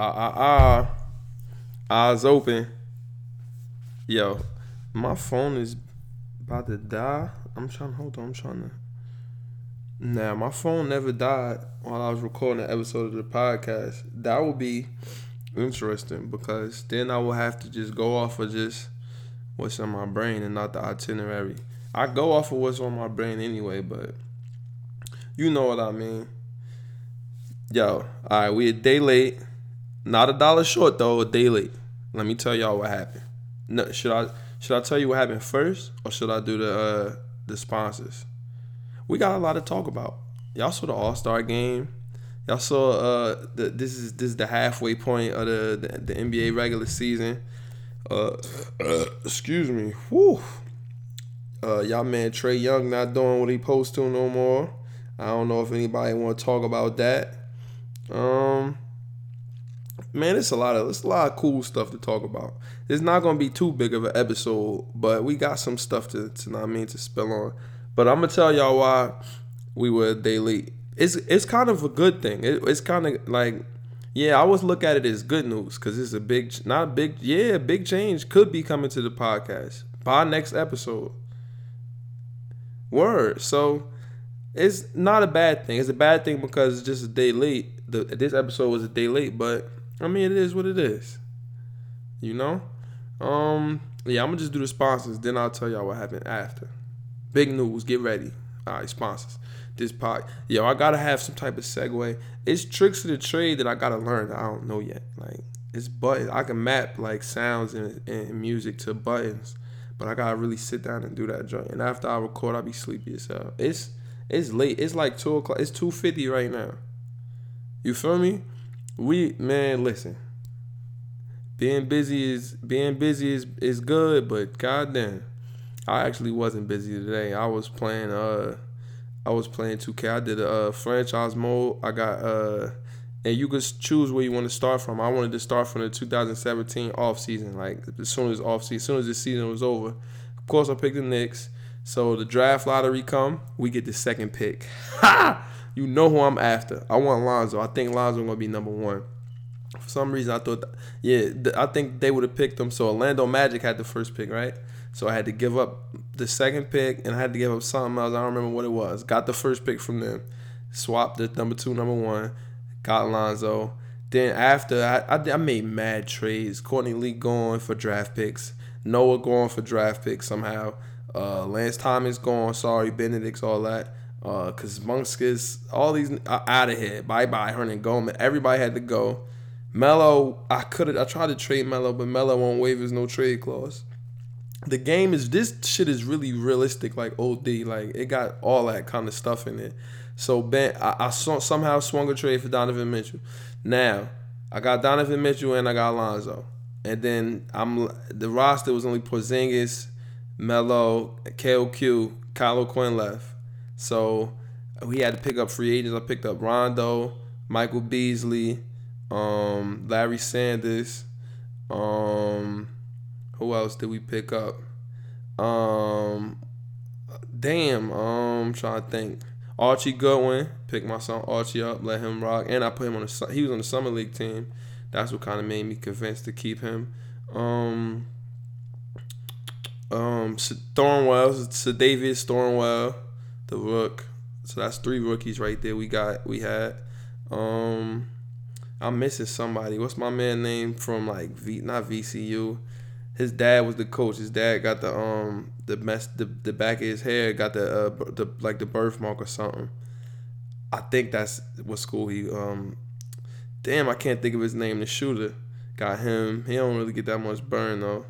Ah ah ah. Eyes open. Yo, my phone is about to die. I'm trying. To hold on. I'm trying to. Now my phone never died while I was recording an episode of the podcast. That would be interesting because then I will have to just go off of just what's in my brain and not the itinerary. I go off of what's on my brain anyway, but you know what I mean. Yo, all right, we a day late. Not a dollar short though, a day late. Let me tell y'all what happened. No, should I should I tell you what happened first, or should I do the uh, the sponsors? We got a lot to talk about. Y'all saw the All Star game. Y'all saw uh the this is this is the halfway point of the the, the NBA regular season. Uh, excuse me. Whew. Uh, y'all man Trae Young not doing what he supposed to no more. I don't know if anybody want to talk about that. Um, man, it's a lot of it's a lot of cool stuff to talk about. It's not gonna be too big of an episode, but we got some stuff to, to mean to spill on. But I'm gonna tell y'all why we were late. It's it's kind of a good thing. It, it's kind of like yeah, I always look at it as good news because it's a big, not a big, yeah, big change could be coming to the podcast by next episode. Word. So it's not a bad thing. It's a bad thing because it's just a day late. The, this episode was a day late, but I mean, it is what it is. You know? Um, yeah, I'm gonna just do the sponsors, then I'll tell y'all what happened after. Big news, get ready. All right, sponsors. This pod, yo, I gotta have some type of segue. It's tricks of the trade that I gotta learn. I don't know yet. Like it's buttons. I can map like sounds and, and music to buttons, but I gotta really sit down and do that joint. And after I record, I'll be sleepy as hell. It's it's late. It's like two o'clock. It's two fifty right now. You feel me? We man, listen. Being busy is being busy is is good, but goddamn, I actually wasn't busy today. I was playing uh, I was playing 2K. I did a uh, franchise mode. I got uh, and you could choose where you want to start from. I wanted to start from the 2017 off season, like as soon as off season, as soon as the season was over. Of course, I picked the Knicks. So the draft lottery come, we get the second pick. Ha! You know who I'm after. I want Lonzo. I think Lonzo gonna be number one. For some reason, I thought, yeah, I think they would have picked him. So Orlando Magic had the first pick, right? So I had to give up the second pick, and I had to give up something else. I don't remember what it was. Got the first pick from them, swapped the number two, number one, got Lonzo. Then after, I, I, I made mad trades. Courtney Lee going for draft picks. Noah going for draft picks somehow. Uh, Lance Thomas gone. Sorry, Bennedict, all that. Uh, Kuzminskas, all these uh, out of here. Bye bye, Hernangomez. Everybody had to go. Melo, I could. I tried to trade Melo, but Melo won't waive his no trade clause. The game is this shit is really realistic, like OD. Like it got all that kind of stuff in it. So Ben, I, I saw, somehow swung a trade for Donovan Mitchell. Now I got Donovan Mitchell and I got Alonzo, and then I'm the roster was only Porzingis, Melo, KOQ, Kyle Quinn left. So we had to pick up free agents. I picked up Rondo, Michael Beasley, um, Larry Sanders. Um, who else did we pick up? Um, damn. Um, I'm trying to think. Archie Goodwin. Picked my son Archie up, let him rock, and I put him on the. He was on the summer league team. That's what kind of made me convinced to keep him. Um, um, Thornwell, Davis Thornwell, the rook. So that's three rookies right there. We got we had. Um, I'm missing somebody. What's my man name from like V? Not VCU. His dad was the coach. His dad got the um the mess the, the back of his hair got the uh the like the birthmark or something. I think that's what school he um. Damn, I can't think of his name. The shooter got him. He don't really get that much burn though.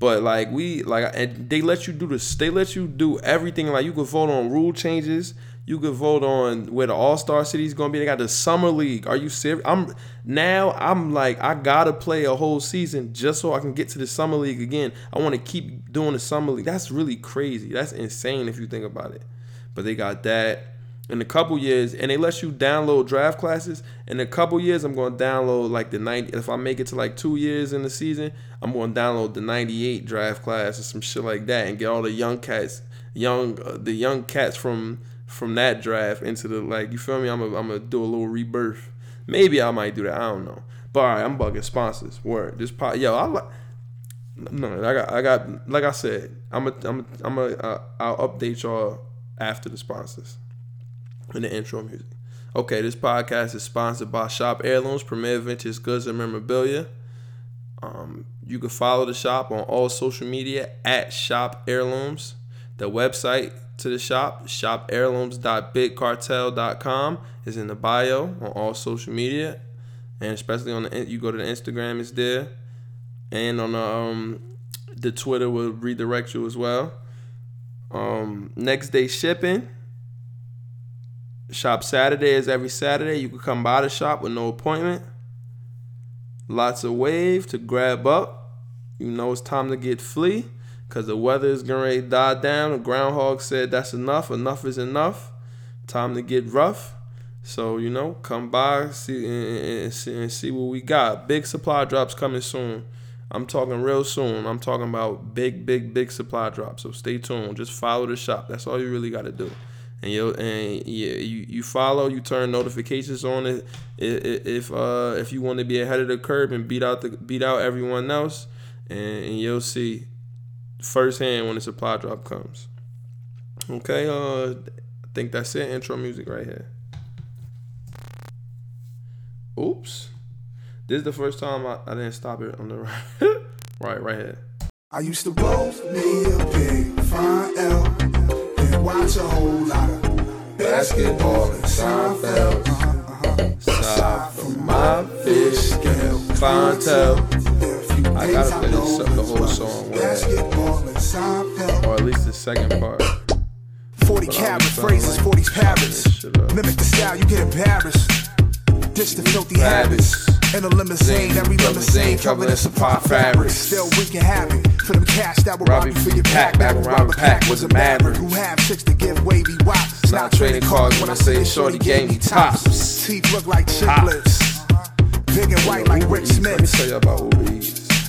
But like we like and they let you do this. They let you do everything. Like you could vote on rule changes. You could vote on where the All Star City is gonna be. They got the summer league. Are you serious? I'm now. I'm like I gotta play a whole season just so I can get to the summer league again. I want to keep doing the summer league. That's really crazy. That's insane if you think about it. But they got that in a couple years, and they let you download draft classes. In a couple years, I'm to download like the 90. If I make it to like two years in the season, I'm to download the 98 draft class or some shit like that, and get all the young cats, young uh, the young cats from from that draft into the like. You feel me? I'm gonna I'm gonna do a little rebirth. Maybe I might do that. I don't know. But all right, I'm bugging sponsors. Word. This pot. Yo, I like. No, I got. I got. Like I said, I'm a. I'm. A, I'm a. Uh, I'll update y'all after the sponsors and the intro music. Okay, this podcast is sponsored by Shop Heirlooms, Premier Vintage Goods and Memorabilia. Um, you can follow the shop on all social media at Shop Heirlooms. The website to the shop, shopheirlooms.bigcartel.com, is in the bio on all social media, and especially on the you go to the Instagram, it's there, and on the um, the Twitter will redirect you as well. Um, next day shipping. Shop Saturday is every Saturday. You can come by the shop with no appointment. Lots of wave to grab up. You know it's time to get flea because the weather is going to die down. The groundhog said that's enough. Enough is enough. Time to get rough. So you know, come by see and, and, see, and see what we got. Big supply drops coming soon. I'm talking real soon. I'm talking about big, big, big supply drops. So stay tuned. Just follow the shop. That's all you really got to do and you and yeah, you, you follow, you turn notifications on it. If uh if you want to be ahead of the curve and beat out the beat out everyone else, and, and you'll see firsthand when the supply drop comes. Okay, uh, I think that's it. Intro music right here. Oops, this is the first time I, I didn't stop it on the right, right, right here. I used to roll me a big fine L watch a whole lot of basketball and Seinfeld. Aside from my fish scale clientele, I gotta finish up the whole song with or at least the second part. 40 carat phrases, 40 parrots. Mimic the style, you get embarrassed. Ditch the filthy habits. In a limousine, every limousine covered in supply fabric. Still wreaking havoc for them cash that were robbing for your pack. Back when Robert Pack was a maverick who have chicks to give wavy wops. Not trading cards when I say shorty gave me tops. Teeth look like chiclets. Big and white like Rik Smits. Let me tell you about Uber.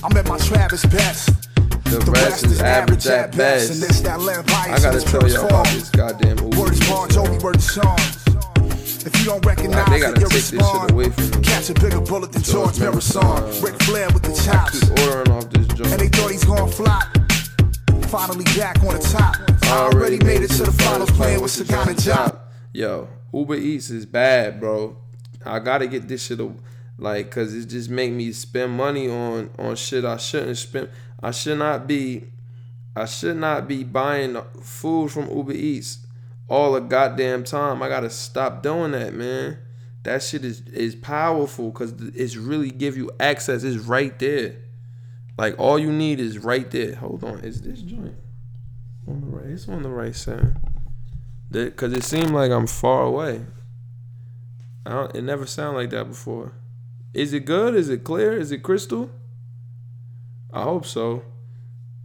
I'm at my Travis best. The, the rest, rest is average at best. And this that I gotta tell you about this goddamn Uber Word is Bon Jovi, word is Sean. If you don't recognize like, it, you're respond. Catch a bigger bullet than George Marathon. Ric Flair with the chops. I keep ordering off this joint. And they thought he's gonna flop. Finally back on the top. I already made it to the finals playing with Sagana Job. Yo, Uber Eats is bad, bro. I gotta get this shit like, cause it just make me spend money on on shit I shouldn't spend. I should not be, I should not be buying food from Uber Eats all the goddamn time. I gotta stop doing that, man. That shit is is powerful because it's really give you access. It's right there. Like all you need is right there. Hold on, is this joint on the right? It's on the right side. Cause it seemed like I'm far away. I don't, it never sounded like that before. Is it good? Is it clear? Is it crystal? I hope so.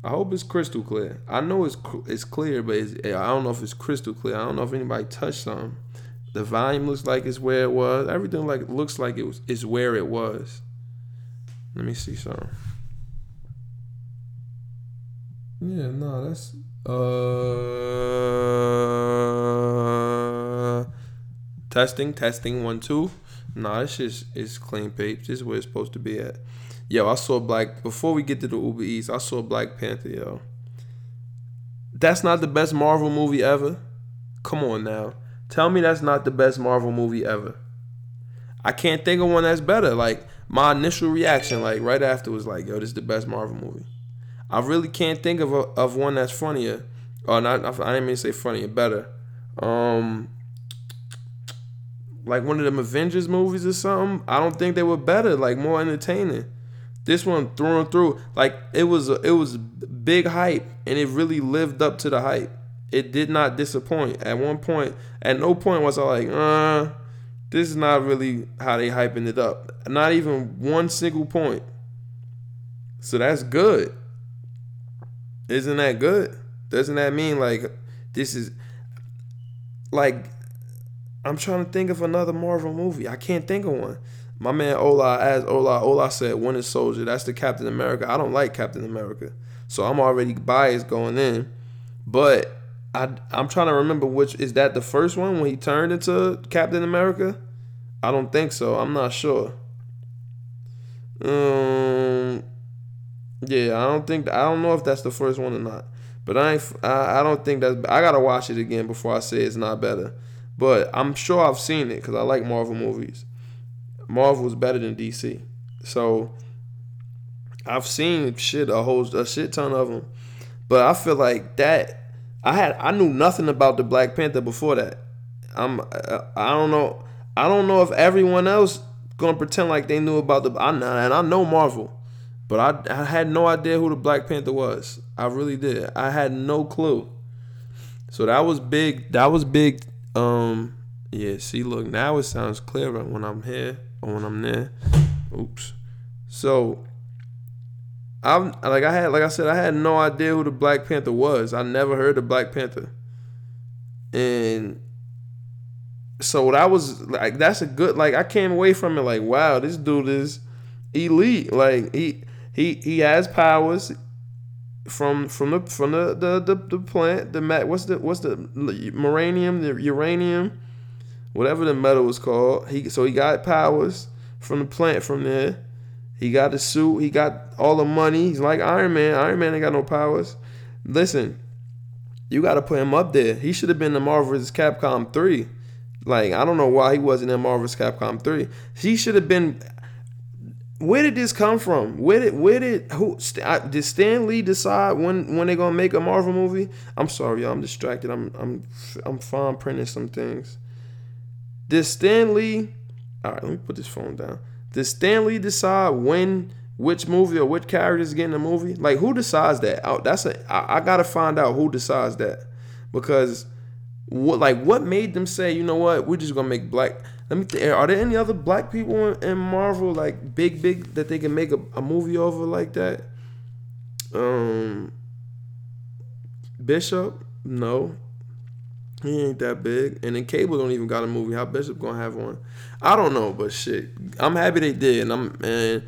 I hope it's crystal clear. I know it's it's clear, but it's, I don't know if it's crystal clear. I don't know if anybody touched something. The volume looks like it's where it was. Everything like looks like it was is where it was. Let me see something. Yeah, no, that's uh testing, testing one two. Nah, this just is clean page. This is where it's supposed to be at. Yo, I saw Black before we get to the Uber Eats. I saw Black Panther. Yo, that's not the best Marvel movie ever. Come on now, tell me that's not the best Marvel movie ever. I can't think of one that's better. Like my initial reaction, like right after, was like, "Yo, this is the best Marvel movie." I really can't think of a, of one that's funnier. Or not. I didn't mean to say funnier. Better. Um, like one of them Avengers movies or something. I don't think they were better. Like more entertaining. This one through and through, like it was it was big hype and it really lived up to the hype. It did not disappoint. At one point, at no point was I like, uh, this is not really how they hyping it up. Not even one single point. So that's good. Isn't that good? Doesn't that mean like this is like I'm trying to think of another Marvel movie. I can't think of one. My man Ola as Ola Ola said Winter Soldier. That's the Captain America. I don't like Captain America, so I'm already biased going in. But I I'm trying to remember which is that the first one when he turned into Captain America. I don't think so. I'm not sure. Um, yeah, I don't think I don't know if that's the first one or not. But I ain't, I, I don't think that's. I gotta watch it again before I say it's not better. But I'm sure I've seen it because I like Marvel movies. Marvel is better than DC, so I've seen shit a whole a shit ton of them. But I feel like that I had I knew nothing about the Black Panther before that. I'm uh, I don't know I don't know if everyone else gonna pretend like they knew about the I and I know Marvel, but I I had no idea who the Black Panther was. I really did. I had no clue. So that was big. That was big. Um, yeah. See, look, now it sounds clearer when I'm here or when I'm there. Oops. So I'm like I had like I said I had no idea who the Black Panther was. I never heard of Black Panther. And so that was like that's a good like I came away from it like wow this dude is elite like he he he has powers from from the from the the the, the plant the mat what's the what's the uranium the uranium whatever the metal was called he so he got powers from the plant from there he got the suit. He got all the money. He's like Iron Man. Iron Man ain't got no powers. Listen, you got to put him up there. He should have been the Marvel's Capcom 3. Like, I don't know why he wasn't in Marvel's Capcom 3. He should have been. Where did this come from? Where did where did who did Stan Lee decide when when they gonna make a Marvel movie? I'm sorry, y'all. I'm distracted. I'm I'm I'm fine printing some things. Did Stan Lee? All right, let me put this phone down. Does Stan Lee decide when which movie or which character is getting a movie? Like who decides that? that's a I, I gotta find out who decides that because what like what made them say you know what we're just gonna make black. Let me. Th- are there any other black people in, in Marvel like big big that they can make a, a movie over like that? Um, Bishop, no. He ain't that big. And then Cable don't even got a movie. How Bishop gonna have one? I don't know, but shit. I'm happy they did. And I'm man,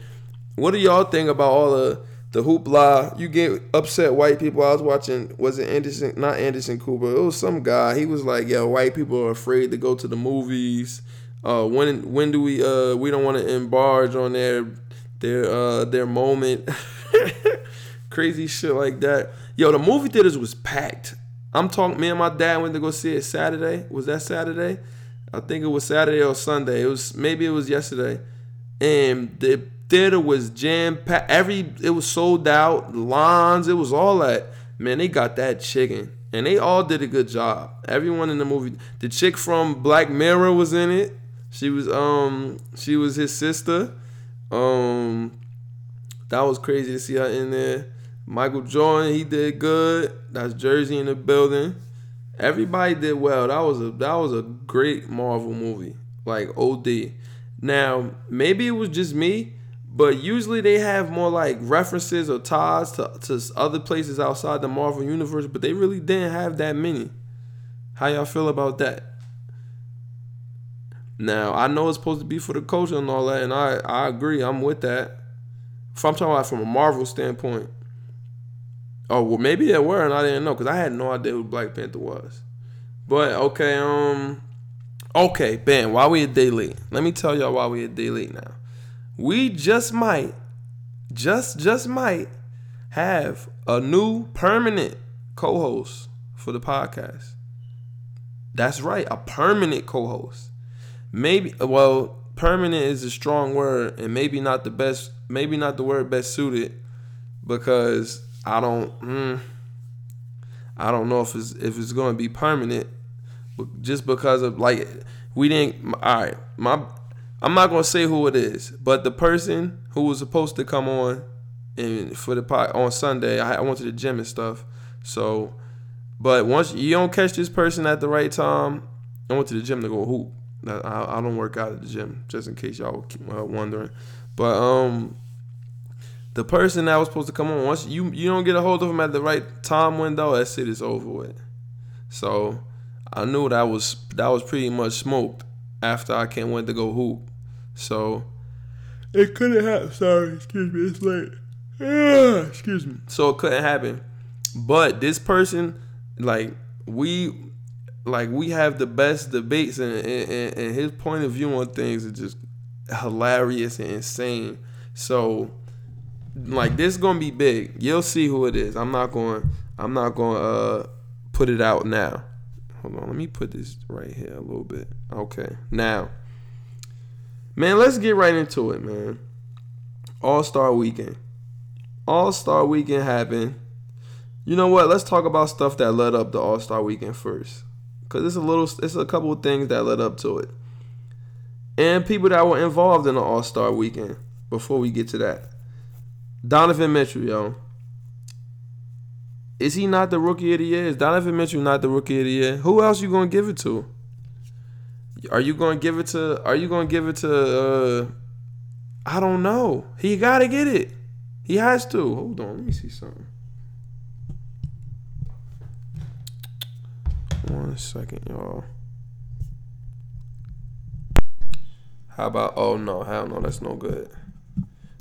what do y'all think about all the the hoopla? You get upset white people. I was watching was it Anderson not Anderson Cooper. It was some guy. He was like, yeah, white people are afraid to go to the movies. Uh when when do we uh we don't want to embarge on their their uh their moment. Crazy shit like that. Yo, the movie theaters was packed. I'm talking. Me and my dad went to go see it Saturday. Was that Saturday? I think it was Saturday or Sunday. It was maybe it was yesterday, and the theater was jam packed. Every it was sold out. Lines. It was all that. Man, they got that chicken, and they all did a good job. Everyone in the movie. The chick from Black Mirror was in it. She was um she was his sister. Um, that was crazy to see her in there. Michael Jordan, he did good. That's Jersey in the building. Everybody did well. That was a that was a great Marvel movie. Like OD. Now, maybe it was just me, but usually they have more like references or ties to, to other places outside the Marvel universe, but they really didn't have that many. How y'all feel about that? Now, I know it's supposed to be for the culture and all that, and I, I agree. I'm with that. If I'm talking about from a Marvel standpoint. Oh well, maybe there were, and I didn't know because I had no idea who Black Panther was. But okay, um, okay, Ben. Why we a late? Let me tell y'all why we a late now. We just might, just just might, have a new permanent co-host for the podcast. That's right, a permanent co-host. Maybe well, permanent is a strong word, and maybe not the best. Maybe not the word best suited because I don't. Mm, I don't know if it's if it's going to be permanent, but just because of like we didn't. All right, my I'm not gonna say who it is, but the person who was supposed to come on and for the pot on Sunday, I, I went to the gym and stuff. So, but once you don't catch this person at the right time, I went to the gym to go hoop. I, I don't work out at the gym, just in case y'all were wondering. But um, the person that was supposed to come on once you you don't get a hold of him at the right time window, that shit is over with. So I knew that was that was pretty much smoked after I came went to go hoop. So it couldn't happen. Sorry, excuse me, it's late. Yeah, excuse me. So it couldn't happen. But this person, like we, like we have the best debates, and, and, and his point of view on things is just hilarious and insane. So, like this is gonna be big. You'll see who it is. I'm not going. I'm not to uh, put it out now. Hold on. Let me put this right here a little bit. Okay. Now, man, let's get right into it, man. All Star Weekend. All Star Weekend happened. You know what? Let's talk about stuff that led up to All Star Weekend first, cause it's a little, it's a couple of things that led up to it, and people that were involved in the All Star Weekend. Before we get to that, Donovan Mitchell, yo. Is he not the rookie of the year? Is Donovan Mitchell not the rookie of the year? Who else you gonna give it to? Are you gonna give it to? Are you gonna give it to? uh I don't know. He gotta get it. He has to. Hold on, let me see something. One second, y'all. How about? Oh no, hell no, that's no good.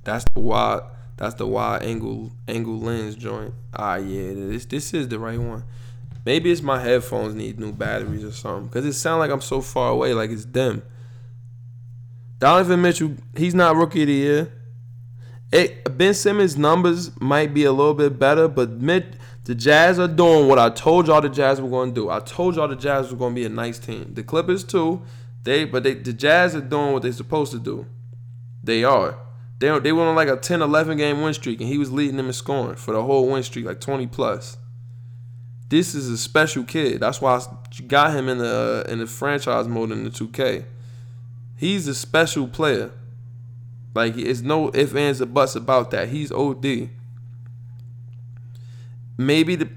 That's the wide. That's the wide angle angle lens joint. Ah yeah, this this is the right one. Maybe it's my headphones need new batteries or something. Cause it sounds like I'm so far away, like it's dim. Donovan Mitchell, he's not rookie of the year. It, ben Simmons' numbers might be a little bit better, but mid, the Jazz are doing what I told y'all the Jazz were going to do. I told y'all the Jazz were going to be a nice team. The Clippers too, they but they the Jazz are doing what they're supposed to do. They are. They they went on like a 10, 11 game win streak, and he was leading them in scoring for the whole win streak, like 20 plus. This is a special kid. That's why I got him in the uh, in the franchise mode in the 2K. He's a special player. Like it's no ifs ands or buts about that. He's OD. Maybe the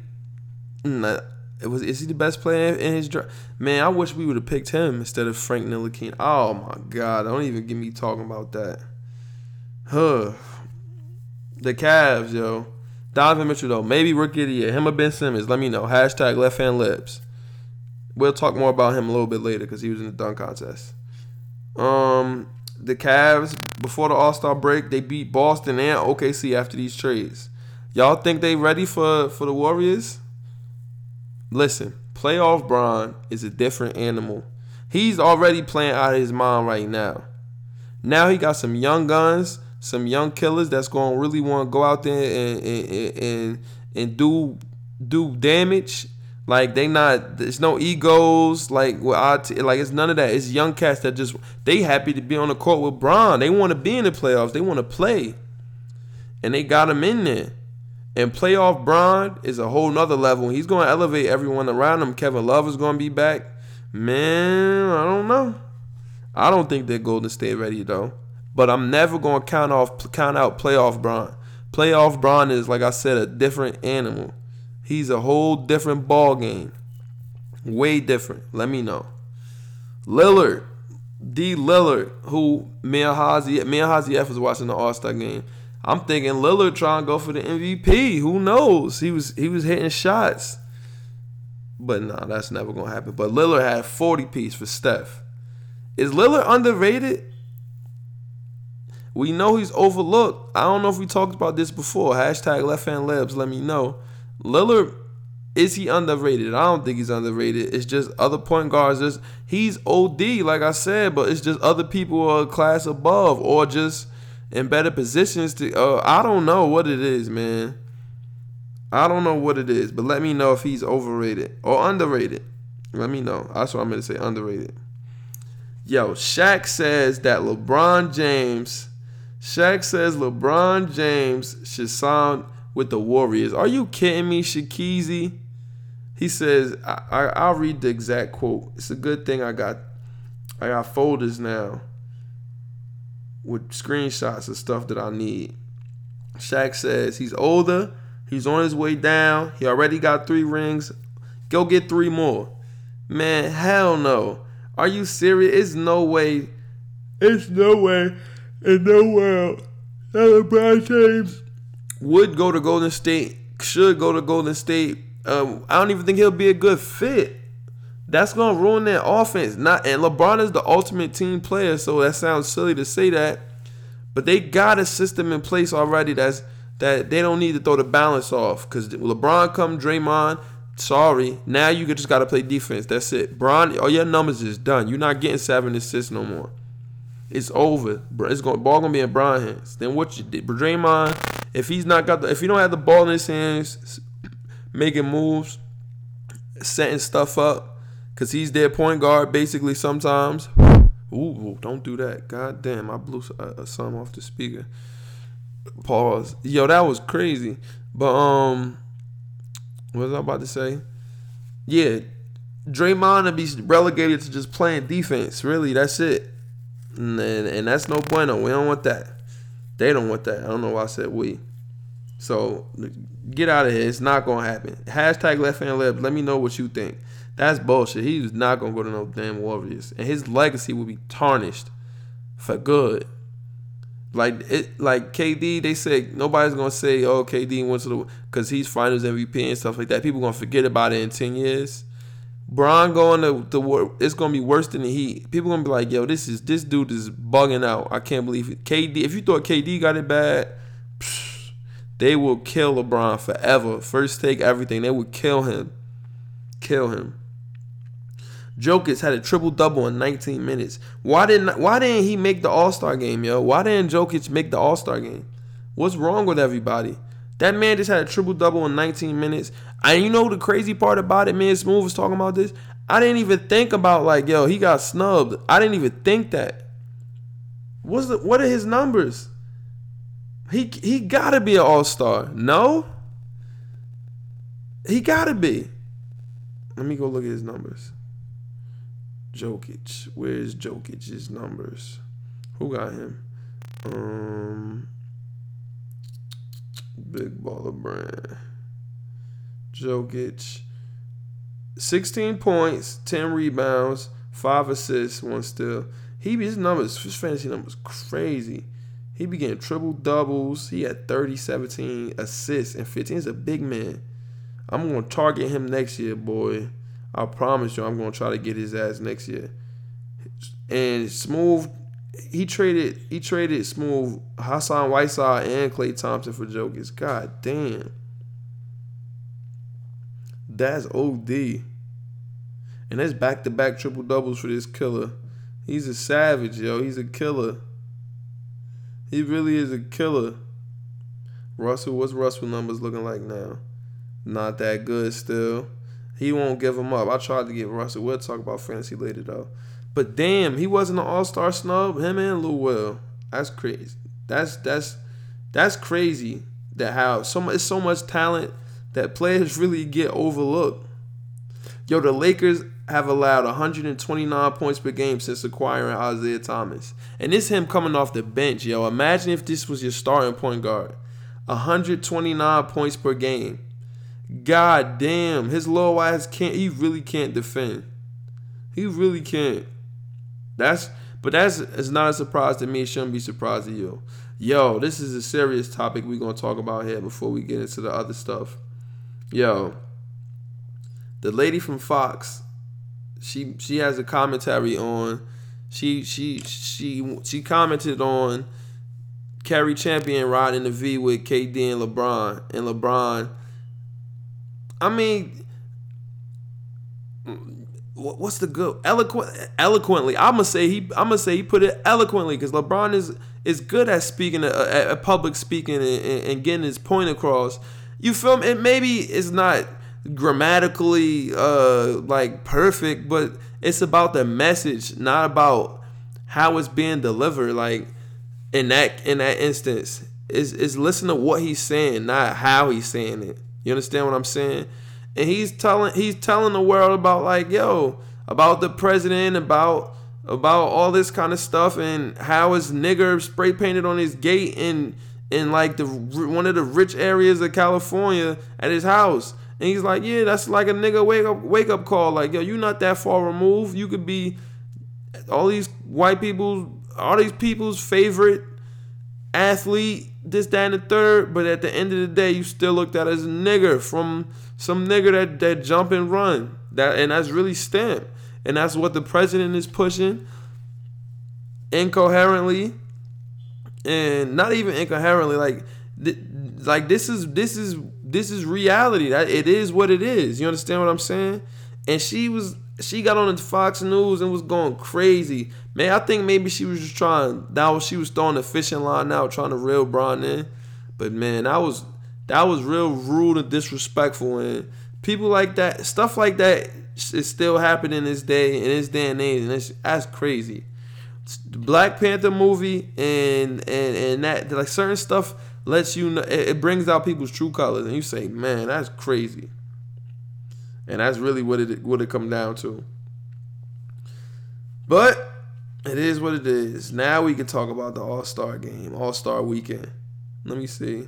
nah, it was is he the best player in his draft? Man, I wish we would have picked him instead of Frank Ntilikina. Oh my god, don't even get me talking about that. Huh. The Cavs, yo. Donovan Mitchell though, maybe rookie of the year. Him or Ben Simmons. Let me know. Hashtag left hand layups. We'll talk more about him a little bit later because he was in the dunk contest. Um, the Cavs before the All Star break, they beat Boston and OKC after these trades. Y'all think they ready for for the Warriors? Listen, playoff Bron is a different animal. He's already playing out of his mind right now. Now he got some young guns, some young killers that's gonna really want to go out there and and, and and do do damage like they not, there's no egos. Like with IT, like it's none of that. It's young cats that just they happy to be on the court with Bron. They want to be in the playoffs. They want to play, and they got him in there. And playoff Bron is a whole nother level. He's going to elevate everyone around him. Kevin Love is going to be back. Man, I don't know. I don't think they're Golden State ready though. But I'm never going to count off count out playoff Bron. Playoff Bron is like I said a different animal. He's a whole different ball game. Way different. Let me know. Lillard, D. Lillard, who me and Hazi, me Hazi F was watching the All Star game. I'm thinking Lillard trying to go for the MVP. Who knows? He was he was hitting shots. But nah, that's never gonna happen. But Lillard had 40 piece for Steph. Is Lillard underrated? We know he's overlooked. I don't know if we talked about this before. Hashtag left hand layups, let me know. Lillard is he underrated? I don't think he's underrated. It's just other point guards. Just he's OD, like I said, but it's just other people are a class above or just in better positions to. Uh, I don't know what it is, man. I don't know what it is, but let me know if he's overrated or underrated. Let me know. That's what I'm gonna say. Underrated. Yo, Shaq says that LeBron James. Shaq says LeBron James should sign with the Warriors. Are you kidding me, Shakeezy? He says, I, I, will read the exact quote. It's a good thing I got I got folders now with screenshots of stuff that I need. Shaq says he's older, he's on his way down, he already got three rings. Go get three more. Man, hell no. Are you serious? It's no way. It's no way in no world that LeBron James would go to Golden State, should go to Golden State. Um, I don't even think he'll be a good fit. That's gonna ruin their offense. Not and LeBron is the ultimate team player, so that sounds silly to say that. But they got a system in place already that's that they don't need to throw the balance off. Cause LeBron come Draymond, Sorry. Now you just got to play defense. That's it. Bron, all your numbers is done. You're not getting seven assists no more. It's over. It's going ball gonna be in Bron hands. Then what you did, Draymond? If he's not got the, if he don't have the ball in his hands, making moves, setting stuff up, cause he's their point guard basically sometimes. Ooh, don't do that. God damn, I blew uh, some off the speaker. Pause. Yo, that was crazy. But um, what was I about to say? Yeah, Draymond to be relegated to just playing defense. Really, that's it. And, and that's no bueno. We don't want that. They don't want that. I don't know why I said we. So get out of here. It's not gonna happen. Hashtag left hand layups. Let me know what you think. That's bullshit. He's not gonna go to no damn Warriors, and his legacy will be tarnished for good. Like it, like KD, they say nobody's gonna say, "Oh, KD went to the," because he's Finals MVP and stuff like that. People gonna forget about it in ten years. Bron going to the war, it's gonna be worse than the Heat. People gonna be like, "Yo, this is this dude is bugging out." I can't believe it. KD. If you thought KD got it bad, psh, they will kill LeBron forever. First take everything. They will kill him, kill him. Jokic had a triple double in 19 minutes. Why didn't Why didn't he make the All Star game, yo? Why didn't Jokic make the All Star game? What's wrong with everybody? That man just had a triple double in 19 minutes. And you know the crazy part about it, man. Smooth was talking about this. I didn't even think about like, yo, he got snubbed. I didn't even think that. What's the what are his numbers? He he gotta be an all star. No? He gotta be. Let me go look at his numbers. Jokic. Where's Jokic's numbers? Who got him? Um, Big Baller Brand. Jokic. 16 points, 10 rebounds, 5 assists, 1 steal. He his numbers, his fantasy numbers crazy. He began triple doubles. He had 30, 17 assists and 15. He's a big man. I'm gonna target him next year, boy. I promise you, I'm gonna try to get his ass next year. And Smooth, he traded he traded Smooth Hassan Whiteside and Klay Thompson for Jokic. God damn, that's OD. And that's back to back triple doubles for this killer. He's a savage, yo. He's a killer. He really is a killer. Russell, what's Russell numbers looking like now? Not that good still. He won't give him up. I tried to get Russell. We'll talk about fantasy later though. But damn, he wasn't an All Star snub. Him and Lou Will. That's crazy. That's that's that's crazy. That how so much so much talent that players really get overlooked. Yo, the Lakers have allowed 129 points per game since acquiring Isaiah Thomas. And this him coming off the bench, yo. Imagine if this was your starting point guard. 129 points per game. God damn, his low ass can't. He really can't defend. He really can't. That's but that's it's not a surprise to me. It shouldn't be surprised to you. Yo, this is a serious topic we're gonna talk about here before we get into the other stuff. Yo, the lady from Fox, she she has a commentary on. She she she she commented on Cari Champion riding the V with KD and LeBron, and LeBron I mean, what's the good eloquent eloquently? I'm gonna say he. I'm gonna say he put it eloquently because LeBron is is good at speaking at, at public speaking and, and, getting his point across. You feel me? Maybe it's not grammatically uh like perfect, but it's about the message, not about how it's being delivered. Like in that in that instance, is is listen to what he's saying, not how he's saying it. You understand what I'm saying? And he's telling he's telling the world about like, yo, about the president, about about all this kind of stuff and how his nigger spray painted on his gate in in like the one of the rich areas of California at his house. And he's like, yeah, that's like a nigga wake up wake up call. Like, yo, you not that far removed. You could be all these white people, all these people's favorite athlete, this, that, and the third. But at the end of the day, you still looked at as a nigger from some nigger that, that jump and run. That and that's really stamp. And that's what the president is pushing incoherently. And not even incoherently, like th- like this is this is this is reality. That it is what it is. You understand what I'm saying? And she was she got on the Fox News and was going crazy. Man, I think maybe she was just trying that was she was throwing the fishing line out, trying to reel Bron in. But man, that was that was real rude and disrespectful and people like that, stuff like that is still happening in this day, in this day and age, and it's, that's crazy. The Black Panther movie and and and that like certain stuff lets you know it, it brings out people's true colors, and you say, man, that's crazy. And that's really what it what it come down to. But it is what it is. Now we can talk about the All Star game, All Star weekend. Let me see.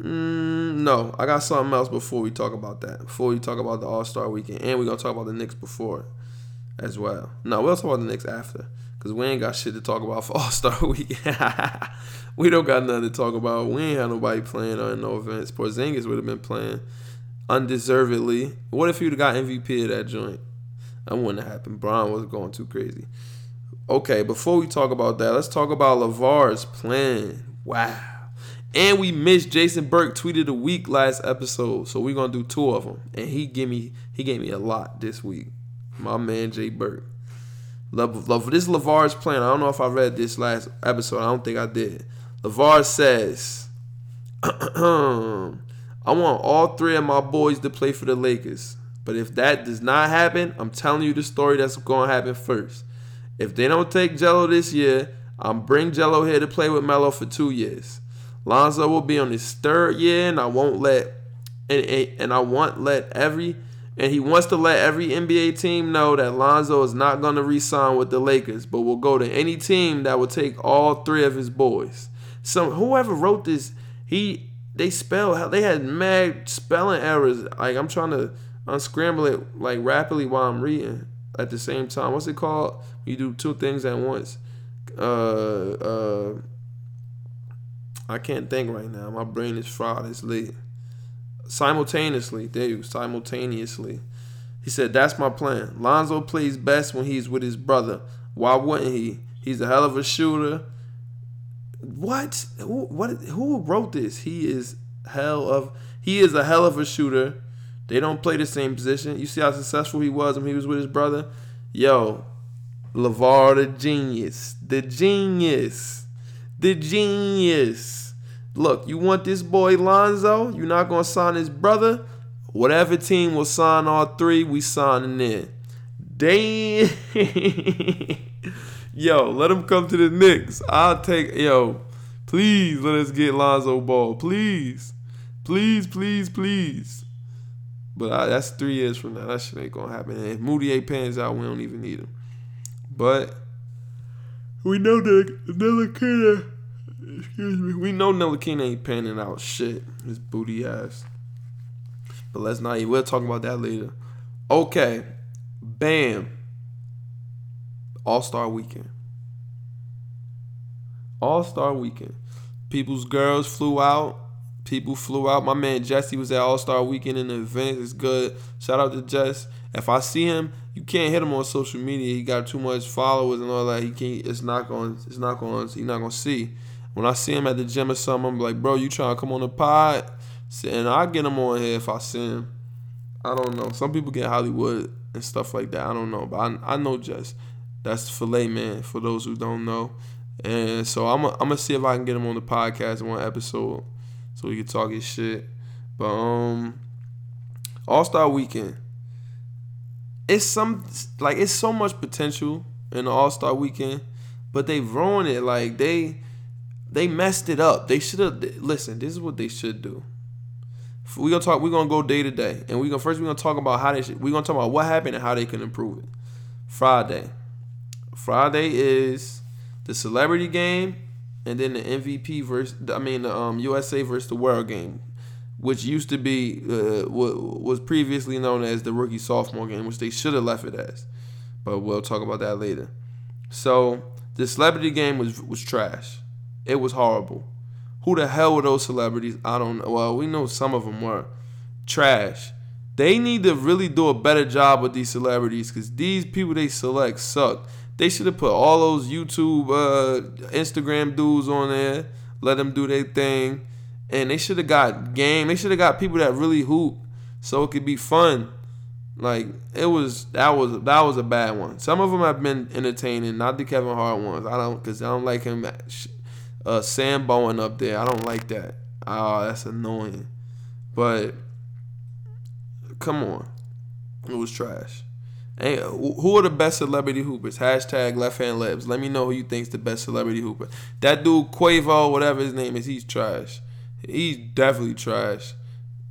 Mm, no, I got something else before we talk about that. Before we talk about the All Star weekend, and we're gonna talk about the Knicks before as well. No, we'll talk about the Knicks after, cause we ain't got shit to talk about for All Star Week. we don't got nothing to talk about. We ain't had nobody playing on no events. Porzingis would have been playing undeservedly. What if you'd have got MVP of that joint? That wouldn't have happened. Bron was going too crazy. Okay, before we talk about that, let's talk about LaVar's plan. Wow. And we missed Jason Burke tweeted a week last episode, so we're gonna do two of them. And he gave me he gave me a lot this week. My man Jay Burke. Love, love this is LaVar's plan. I don't know if I read this last episode. I don't think I did. LaVar says, I want all three of my boys to play for the Lakers. But if that does not happen, I'm telling you the story that's going to happen first. If they don't take Gelo this year, I'm bring Gelo here to play with Melo for two years. Lonzo will be on his third year, and I won't let and, and I won't let every and he wants to let every NBA team know that Lonzo is not going to re-sign with the Lakers, but will go to any team that will take all three of his boys. So whoever wrote this, he they spell they had mad spelling errors. Like I'm trying to unscramble it like rapidly while I'm reading at the same time. What's it called? You do two things at once. Uh uh I can't think right now. My brain is fried. It's late. Simultaneously, there you simultaneously. He said, That's my plan. Lonzo plays best when he's with his brother. Why wouldn't he? He's a hell of a shooter. What? Who, what? Who wrote this? He is hell of. He is a hell of a shooter. They don't play the same position. You see how successful he was when he was with his brother. Yo, LaVar the genius, the genius, the genius. Look, you want this boy Lonzo? You're not gonna sign his brother? Whatever team will sign all three, we signing in. Damn. yo, let him come to the Knicks. I'll take yo. Please let us get Lonzo Ball. Please. Please, please, please. But I, that's three years from now. That shit ain't gonna happen. And if Mudiay pans out, we don't even need him. But we know that Ntilikina Excuse me. We know Ntilikina ain't panning out shit. His booty ass. But let's not. We'll talk about that later. Okay. Bam. All Star Weekend. All Star Weekend. People's girls flew out. People flew out. My man Jesse was at All Star Weekend in the event. It's good. Shout out to Jess. If I see him, you can't hit him on social media. He got too much followers and all that. He can't. It's not going. It's not going. He's not going to see. When I see him at the gym or something, I'm like, bro, you trying to come on the pod? And I get him on here if I see him. I don't know. Some people get Hollywood and stuff like that. I don't know, but I, I know just that's Filet Man for those who don't know. And so I'm I'm gonna see if I can get him on the podcast in one episode so we can talk his shit. But um, All Star Weekend. It's some like it's so much potential in the All Star Weekend, but they ruined it. Like they they messed it up. They should have listen. This is what they should do. We gonna talk. We gonna go day to day, and we gonna first we gonna talk about how they. Should, we gonna talk about what happened and how they can improve it. Friday. Friday is the celebrity game, and then the MVP versus. I mean the um, USA versus the World game, which used to be uh, was previously known as the rookie sophomore game, which they should have left it as. But we'll talk about that later. So the celebrity game was was trash. It was horrible. Who the hell were those celebrities? I don't know. Well, we know some of them were trash. They need to really do a better job with these celebrities because these people they select suck. They should have put all those YouTube, uh, Instagram dudes on there, let them do their thing, and they should have got game. They should have got people that really hoop, so it could be fun. Like it was that was that was a bad one. Some of them have been entertaining, not the Kevin Hart ones. I don't because I don't like him. Uh, Sam up there, I don't like that. Oh, that's annoying. But come on, it was trash. Hey, who are the best celebrity hoopers? Hashtag left hand layups. Let me know who you think's the best celebrity hooper. That dude Quavo, whatever his name is, he's trash. He's definitely trash.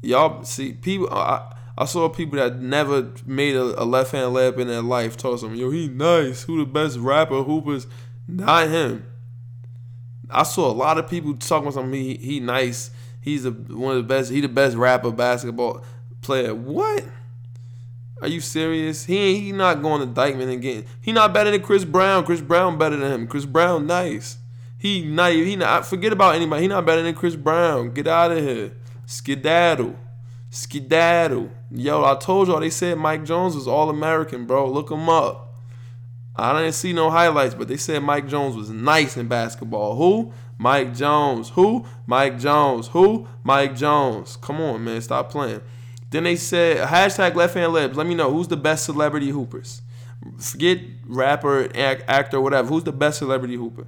Y'all see people. I, I saw people that never made a, a left hand layup in their life told them, "Yo, he nice. Who the best rapper hoopers? Not him." I saw a lot of people talking about something. He, he nice. He's a, one of the best. He the best rapper basketball player. What? Are you serious? He he not going to Dyckman and getting. He not better than Chris Brown. Chris Brown better than him. Chris Brown nice. He not. He not. Forget about anybody. He not better than Chris Brown. Get out of here. Skedaddle. Skedaddle. Yo, I told y'all they said Mike Jones was all American, bro. Look him up. I didn't see no highlights, but they said Mike Jones was nice in basketball. Who? Mike Jones. Who? Mike Jones. Who? Mike Jones. Come on, man. Stop playing. Then they said hashtag left hand layups. Let me know who's the best celebrity hoopers. Forget rapper, act, actor, whatever. Who's the best celebrity hooper?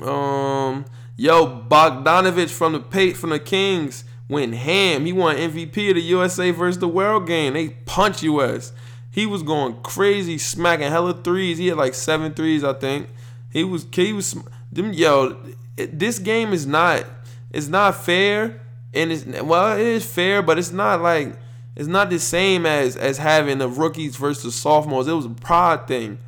Um, yo, Bogdanovich from the Pate from the Kings went ham. He won MVP of the USA versus the World game. They punch US. He was going crazy, smacking hella threes. He had like seven threes, I think. He was he was them yo. This game is not it's not fair, and it's well it is fair, but it's not like it's not the same as as having the rookies versus sophomores. It was a pride thing.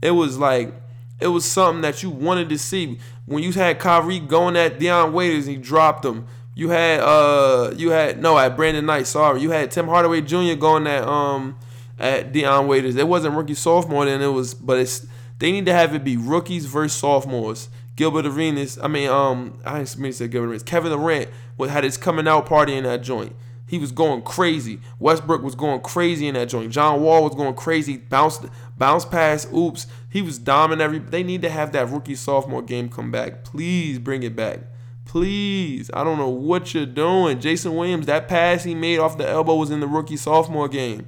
It was like it was something that you wanted to see when you had Kyrie going at Dion Waiters and he dropped him. You had uh you had no at Brandon Knight. Sorry, you had Tim Hardaway Jr. going at um at Dion Waiters. It wasn't rookie sophomore then it was, but it's they need to have it be rookies versus sophomores. Gilbert Arenas, I mean, um, I didn't mean to say Gilbert Arenas. Kevin Durant had his coming out party in that joint. He was going crazy. Westbrook was going crazy in that joint. John Wall was going crazy. Bounced, bounce pass, oops. He was dominant. Every they need to have that rookie sophomore game come back. Please bring it back. Please. I don't know what you're doing. Jason Williams, that pass he made off the elbow was in the rookie sophomore game.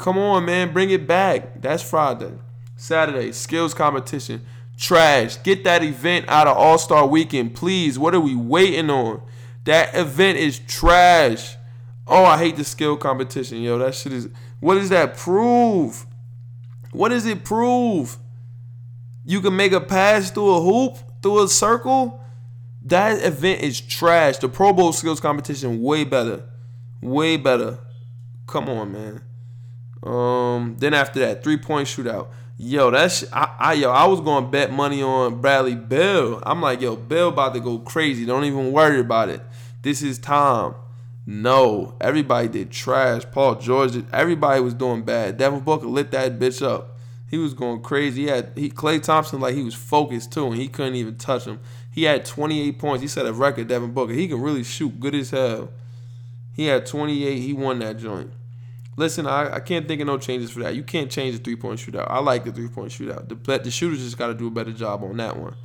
Come on, man, bring it back. That's Friday. Saturday, skills competition. Trash. Get that event out of All Star Weekend, please. What are we waiting on? That event is trash. Oh, I hate the skill competition, yo. That shit is. What does that prove? What does it prove? You can make a pass through a hoop, through a circle. That event is trash. The Pro Bowl skills competition way better, way better. Come on, man. Um, then after that, three point shootout. Yo, that's I, I yo, I was going to bet money on Bradley Beal. I'm like, yo, Beal about to go crazy. Don't even worry about it. This is time. No, everybody did trash. Paul George, did, everybody was doing bad. Devin Booker lit that bitch up. He was going crazy. He had he Klay Thompson like he was focused too, and he couldn't even touch him. He had 28 points. He set a record. Devin Booker. He can really shoot good as hell. He had 28. He won that joint. Listen, I, I can't think of no changes for that. You can't change the three point shootout. I like the three point shootout. The, the shooters just got to do a better job on that one.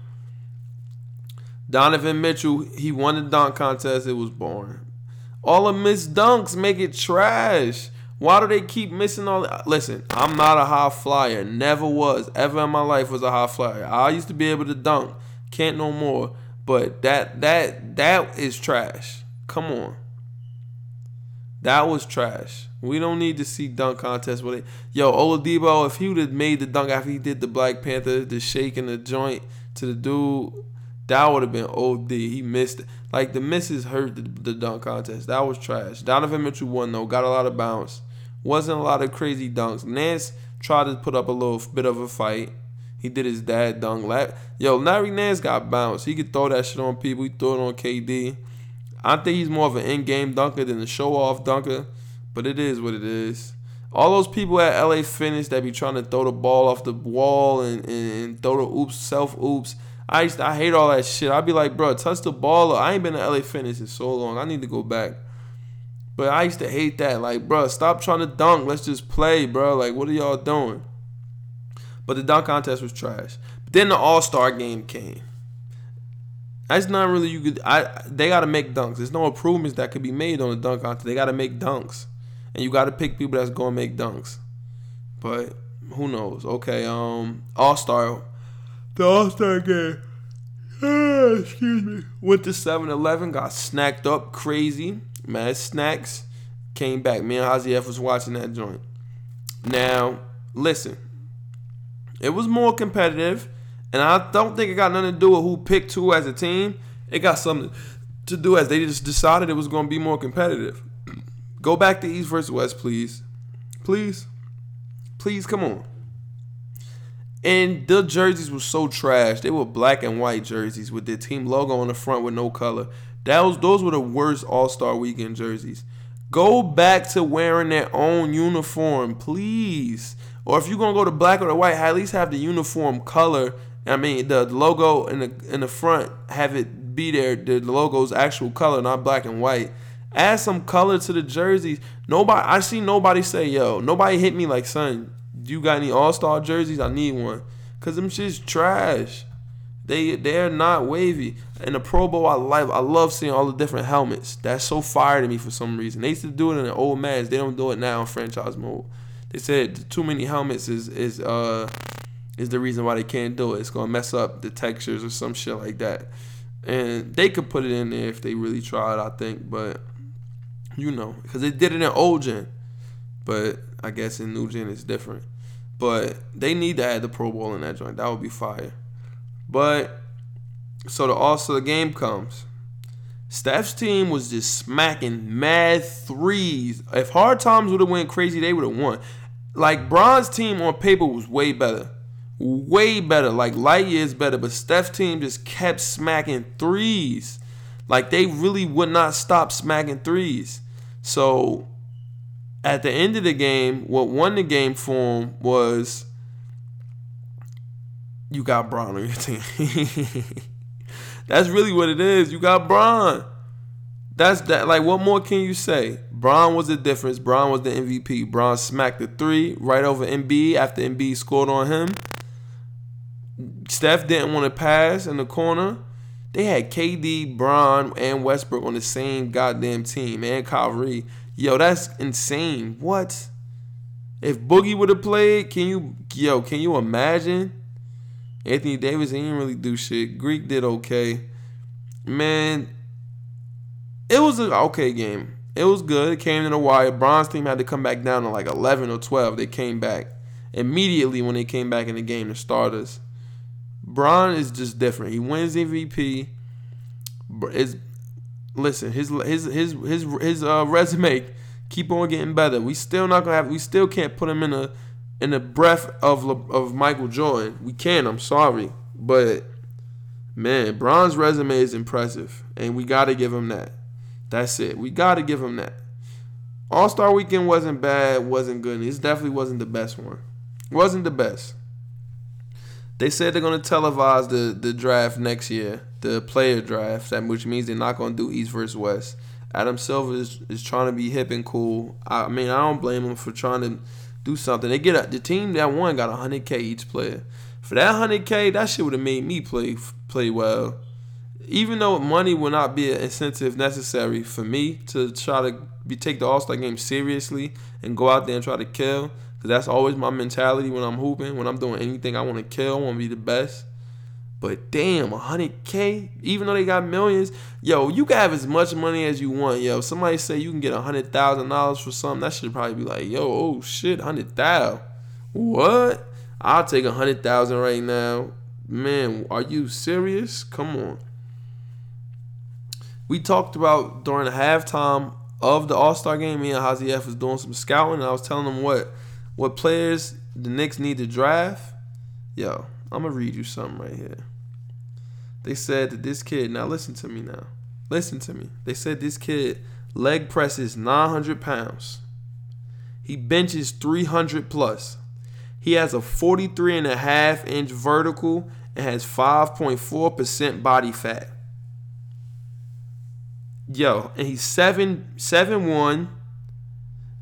Donovan Mitchell, he won the dunk contest. It was boring. All of Miss dunks make it trash. Why do they keep missing all? Listen, I'm not a high flyer. Never was. Ever in my life was a high flyer. I used to be able to dunk. Can't no more. But that that that is trash. Come on. That was trash. We don't need to see dunk contests with it. Yo, Oladipo, if he would have made the dunk after he did the Black Panther, the shake and the joint to the dude, that would have been OD. He missed it. Like the misses hurt the, the dunk contest. That was trash. Donovan Mitchell won though. Got a lot of bounce. Wasn't a lot of crazy dunks. Nance tried to put up a little bit of a fight. He did his dad dunk. Lap. Yo, Larry Nance got bounced. He could throw that shit on people. He threw it on KD. I think he's more of an in-game dunker than a show-off dunker, but it is what it is. All those people at LA Fitness that be trying to throw the ball off the wall and, and, and throw the oops, self oops. I used to, I hate all that shit. I'd be like, bro, touch the ball. I ain't been to LA Fitness in so long. I need to go back. But I used to hate that. Like, bro, stop trying to dunk. Let's just play, bro. Like, what are y'all doing? But the dunk contest was trash. But then the All Star game came. That's not really you could. I they got to make dunks. There's no improvements that could be made on the dunk contest. They got to make dunks, and you got to pick people that's gonna make dunks. But who knows? Okay, um, All Star, the All Star game. excuse me. Went to 7-Eleven, got snacked up crazy. Mad snacks. Came back. Me and Hazi F was watching that joint. Now, listen. It was more competitive. And I don't think it got nothing to do with who picked who as a team. It got something to do as they just decided it was going to be more competitive. Go back to East versus West, please. Please. Please, come on. And the jerseys were so trash. They were black and white jerseys with their team logo on the front with no color. That was those were the worst All Star Weekend jerseys. Go back to wearing their own uniform, please. Or if you're gonna go to black or the white, at least have the uniform color. I mean, the logo in the in the front have it be there. The logo's actual color, not black and white. Add some color to the jerseys. Nobody, I see nobody say, "Yo," nobody hit me like, "Son, Do you got any All Star jerseys? I need one. Cause them shit's trash. They they're not wavy. In the Pro Bowl, I like I love seeing all the different helmets. That's so fire to me for some reason. They used to do it in the old match. They don't do it now in franchise mode. They said too many helmets is is uh is the reason why they can't do it. It's gonna mess up the textures or some shit like that. And they could put it in there if they really tried, I think. But you know, because they did it in old gen. But I guess in new gen it's different. But they need to add the Pro Bowl in that joint. That would be fire. But so the also the game comes. Steph's team was just smacking mad threes. If Hard Times would have went crazy, they would have won. Like Bron's team on paper was way better. Way better. Like light years better. But Steph's team just kept smacking threes. Like they really would not stop smacking threes. So at the end of the game, what won the game for him was you got Bron on your team. That's really what it is. You got Bron. That's that. Like, what more can you say? Bron was the difference. Bron was the MVP. Bron smacked the three right over Embiid after Embiid scored on him. Steph didn't want to pass in the corner. They had KD, Bron, and Westbrook on the same goddamn team, and Kyrie. Yo, that's insane. What? If Boogie would have played, can you yo, can you imagine? Anthony Davis he didn't really do shit. Greek did okay. Man, it was an okay game. It was good. It came in the wire. Bronze team had to come back down to like 11 or 12. They came back immediately when they came back in the game. The starters. Bron is just different. He wins MVP. It's listen, his his his his his uh, resume keep on getting better. We still not gonna have. We still can't put him in a in the breath of of Michael Jordan. We can. I'm sorry, but man, Bron's resume is impressive, and we got to give him that. That's it. We got to give him that. All Star Weekend wasn't bad, wasn't good. It definitely wasn't the best one. Wasn't the best. They said they're gonna televise the the draft next year, the player draft, that which means they're not gonna do East versus West. Adam Silver is, is trying to be hip and cool. I mean, I don't blame him for trying to do something. They get a, the team that won got 100k each player. For that 100k, that shit would have made me play play well. Even though money will not be an incentive necessary for me to try to be take the All Star game seriously and go out there and try to kill. Cause that's always my mentality when I'm hooping. When I'm doing anything, I want to kill. I want to be the best. But damn, 100K, even though they got millions, yo, you can have as much money as you want, yo. Somebody say you can get $100,000 for something, that should probably be like, yo, oh shit, 100,000. What? I'll take 100,000 right now. Man, are you serious? Come on. We talked about during the halftime of the All Star game, me and Hazi F was doing some scouting, and I was telling them what what players the Knicks need to draft, yo, I'm gonna read you something right here. They said that this kid, now listen to me now. Listen to me. They said this kid leg presses 900 pounds. He benches 300 plus. He has a 43 and a half inch vertical and has 5.4% body fat. Yo, and he's 7 7 1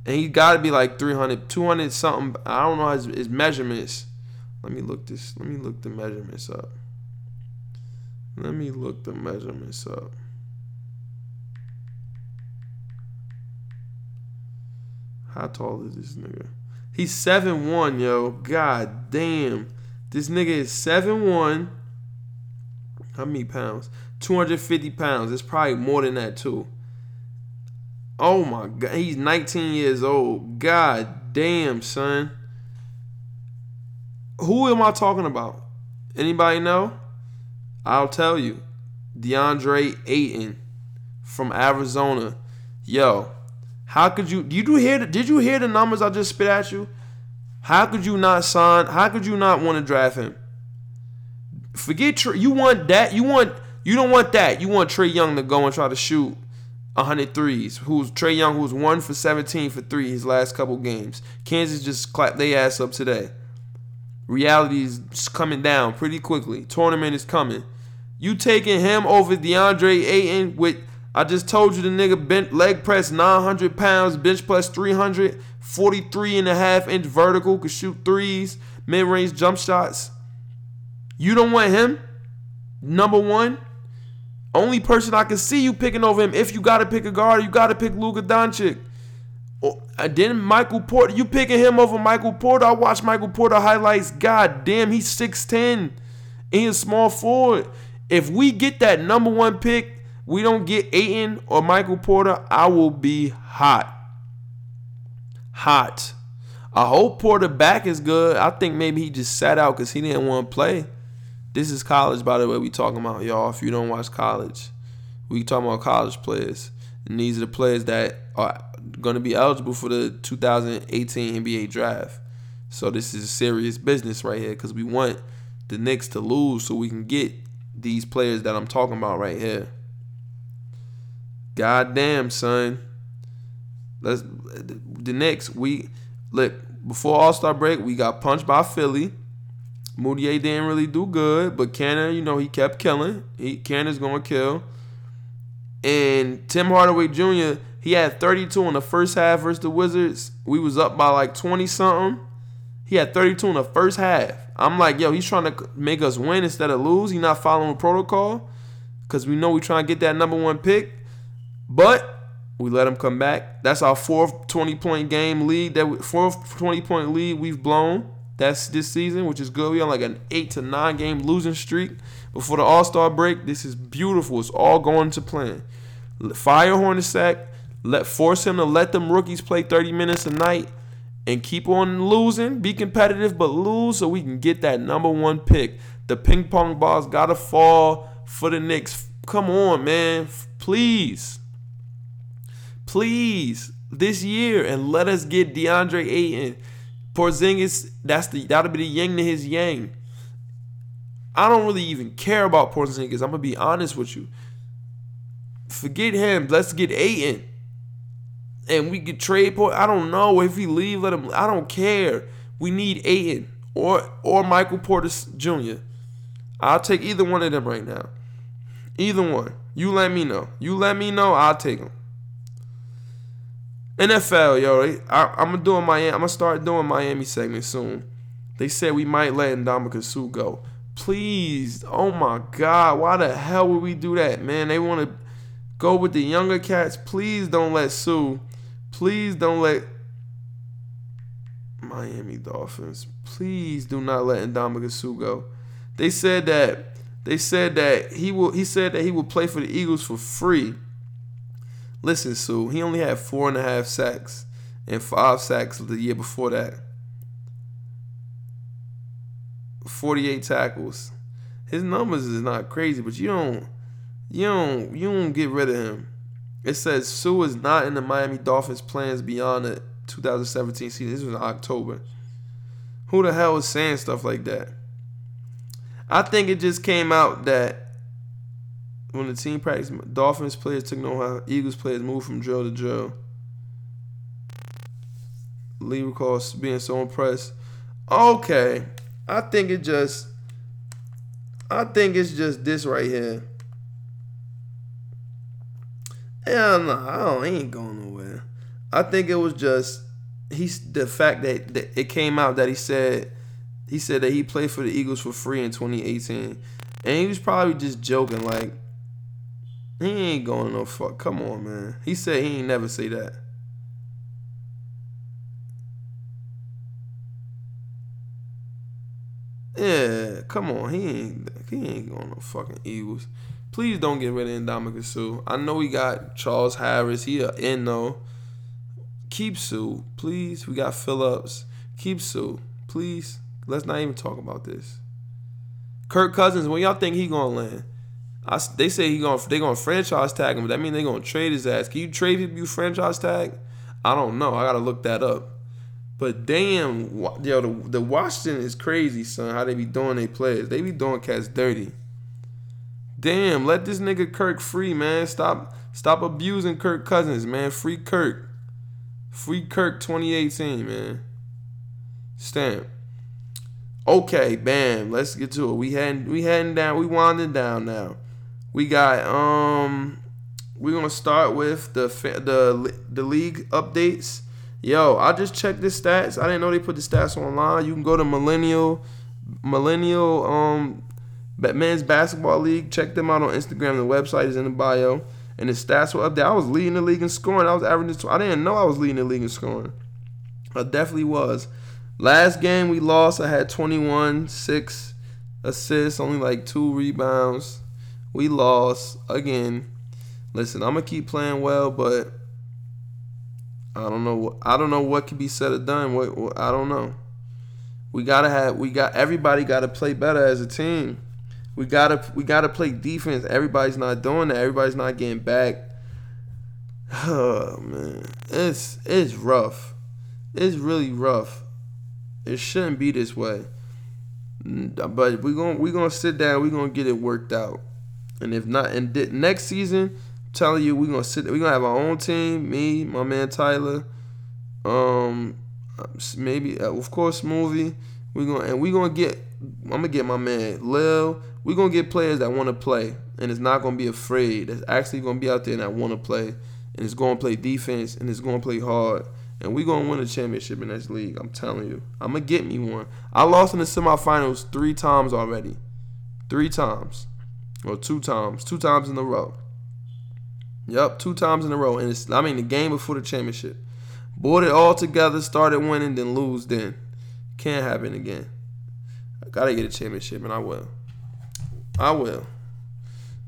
and he got to be like 300, 200 something. I don't know his, his measurements. Let me look this. Let me look the measurements up. Let me look the measurements up. How tall is this nigga? He's seven one, yo. God damn. This nigga is seven one. How many pounds? 250 pounds. It's probably more than that too. Oh my god. He's 19 years old. God damn, son. Who am I talking about? Anybody know? I'll tell you. DeAndre Ayton from Arizona. Yo, how could you? Did you hear? The, did you hear the numbers I just spit at you? How could you not sign? How could you not want to draft him? Forget you want that. You want you don't want that. You want Trae Young to go and try to shoot 100 threes. Who's Trae Young? Who's one for 17 for three his last couple games. Kansas just clapped their ass up today. Reality is coming down pretty quickly. Tournament is coming. You taking him over DeAndre Ayton with I just told you the nigga bent leg press 900 pounds, bench press 300, 43 and a half inch vertical, could shoot threes, mid range jump shots. You don't want him? Number one? Only person I can see you picking over him if you got to pick a guard, you got to pick Luka Doncic. Oh, then Michael Porter, you picking him over Michael Porter? I watched Michael Porter highlights. God damn, he's 6'10 and he's small forward. If we get that number one pick, we don't get Ayton or Michael Porter, I will be hot. Hot. I hope Porter back is good. I think maybe he just sat out because he didn't want to play. This is college, by the way, we talking about, y'all. If you don't watch college, we talking about college players. And these are the players that are going to be eligible for the 2018 NBA draft. So this is serious business right here because we want the Knicks to lose so we can get these players that I'm talking about right here. God damn, son. Let's the Knicks. We look before All Star break. We got punched by Philly. Mudiay didn't really do good, but Cannon, you know, he kept killing. He gonna kill. And Tim Hardaway Jr. He had 32 in the first half versus the Wizards. We was up by like 20 something. He had 32 in the first half. I'm like, yo, he's trying to make us win instead of lose. He's not following protocol because we know we trying to get that number one pick. But we let him come back. That's our fourth 20 point game lead. That fourth 20 point lead we've blown. That's this season, which is good. We on like an eight to nine game losing streak before the All Star break. This is beautiful. It's all going to plan. Fire Hornacek. Let force him to let them rookies play 30 minutes a night and keep on losing. Be competitive, but lose so we can get that number one pick. The ping pong balls gotta fall for the Knicks. Come on, man. Please. Please. This year and let us get DeAndre Ayton Porzingis, that's the that'll be the yang to his yang. I don't really even care about Porzingis. I'm gonna be honest with you. Forget him. Let's get Ayton, and we could trade. Port. I don't know if he leave. Let him. I don't care. We need Ayton or or Michael Porter Jr. I'll take either one of them right now. Either one. You let me know. You let me know. I'll take them. NFL, yo, I, am gonna do Miami. I'm gonna start doing Miami segment soon. They said we might let Ndamukong Suh go. Please, oh my God, why the hell would we do that, man? They want to go with the younger cats. Please don't let Suh. Please don't let Miami Dolphins. Please do not let Ndamukong Suh go. They said that they said that he will. He said that he will play for the Eagles for free. Listen, Suh, he only had four and a half sacks and five sacks the year before that. 48 tackles. His numbers is not crazy, but you don't you don't you don't get rid of him. It says Suh is not in the Miami Dolphins plans beyond the 2017 season. This was October. Who the hell is saying stuff like that? I think it just came out that when the team practice, Dolphins players took no how Eagles players moved from drill to drill. Lee recalls being so impressed. Okay, I think it just, I think it's just this right here. Hell no, I don't, ain't going nowhere. I think it was just he's the fact that, that it came out that he said he said that he played for the Eagles for free in 2018 And he was probably just joking, like, he ain't going no fuck. Come on, man. He said he ain't never say that. Yeah, come on. He ain't he ain't going no fucking Eagles. Please don't get rid of Ndamukong Suh. I know we got Charles Harris. He in though. Keep Suh, please. We got Phillips. Keep Suh, please. Let's not even talk about this. Kirk Cousins, when y'all think he gonna land? I, they say he going they gonna franchise tag him, but that mean they gonna trade his ass. Can you trade him? you franchise tag? I don't know. I gotta look that up. But damn, yo, the, the Washington is crazy, son. How they be doing their players? They be doing cats dirty. Damn, let this nigga Kirk free, man. Stop, stop abusing Kirk Cousins, man. Free Kirk, free Kirk, 2018, man. Stamp. Okay, bam. Let's get to it. We heading, we heading down. We winding down now. We got um, we're gonna start with the the the league updates. Yo, I just checked the stats. I didn't know they put the stats online. You can go to Millennial Millennial um men's basketball league. Check them out on Instagram. The website is in the bio, and the stats were up there. I was leading the league in scoring. I was averaging. I didn't know I was leading the league in scoring. I definitely was. Last game we lost. I had 21, six assists, only like two rebounds. We lost again. Listen, I'm gonna keep playing well, but I don't know. I don't know what can be said or done. What, what I don't know. We gotta have. We got everybody got to play better as a team. We gotta. We gotta play defense. Everybody's not doing that. Everybody's not getting back. Oh man, it's it's rough. It's really rough. It shouldn't be this way. But we're gonna we're gonna sit down. We're gonna get it worked out. And if not, and next season, telling you, we're gonna sit. We're gonna have our own team. Me, my man Tyler, um, maybe uh, of course movie. We're gonna and we're gonna get. I'm gonna get my man Lil. We're gonna get players that want to play and it's not gonna be afraid. That's actually gonna be out there and that want to play and it's gonna play defense and it's gonna play hard. And we gonna win a championship in this league. I'm telling you. I'm gonna get me one. I lost in the semifinals three times already. Three times. Or two times. Two times in a row. Yep, two times in a row. And it's I mean the game before the championship. Bought it all together, started winning, then lose then. Can't happen again. I gotta get a championship and I will. I will.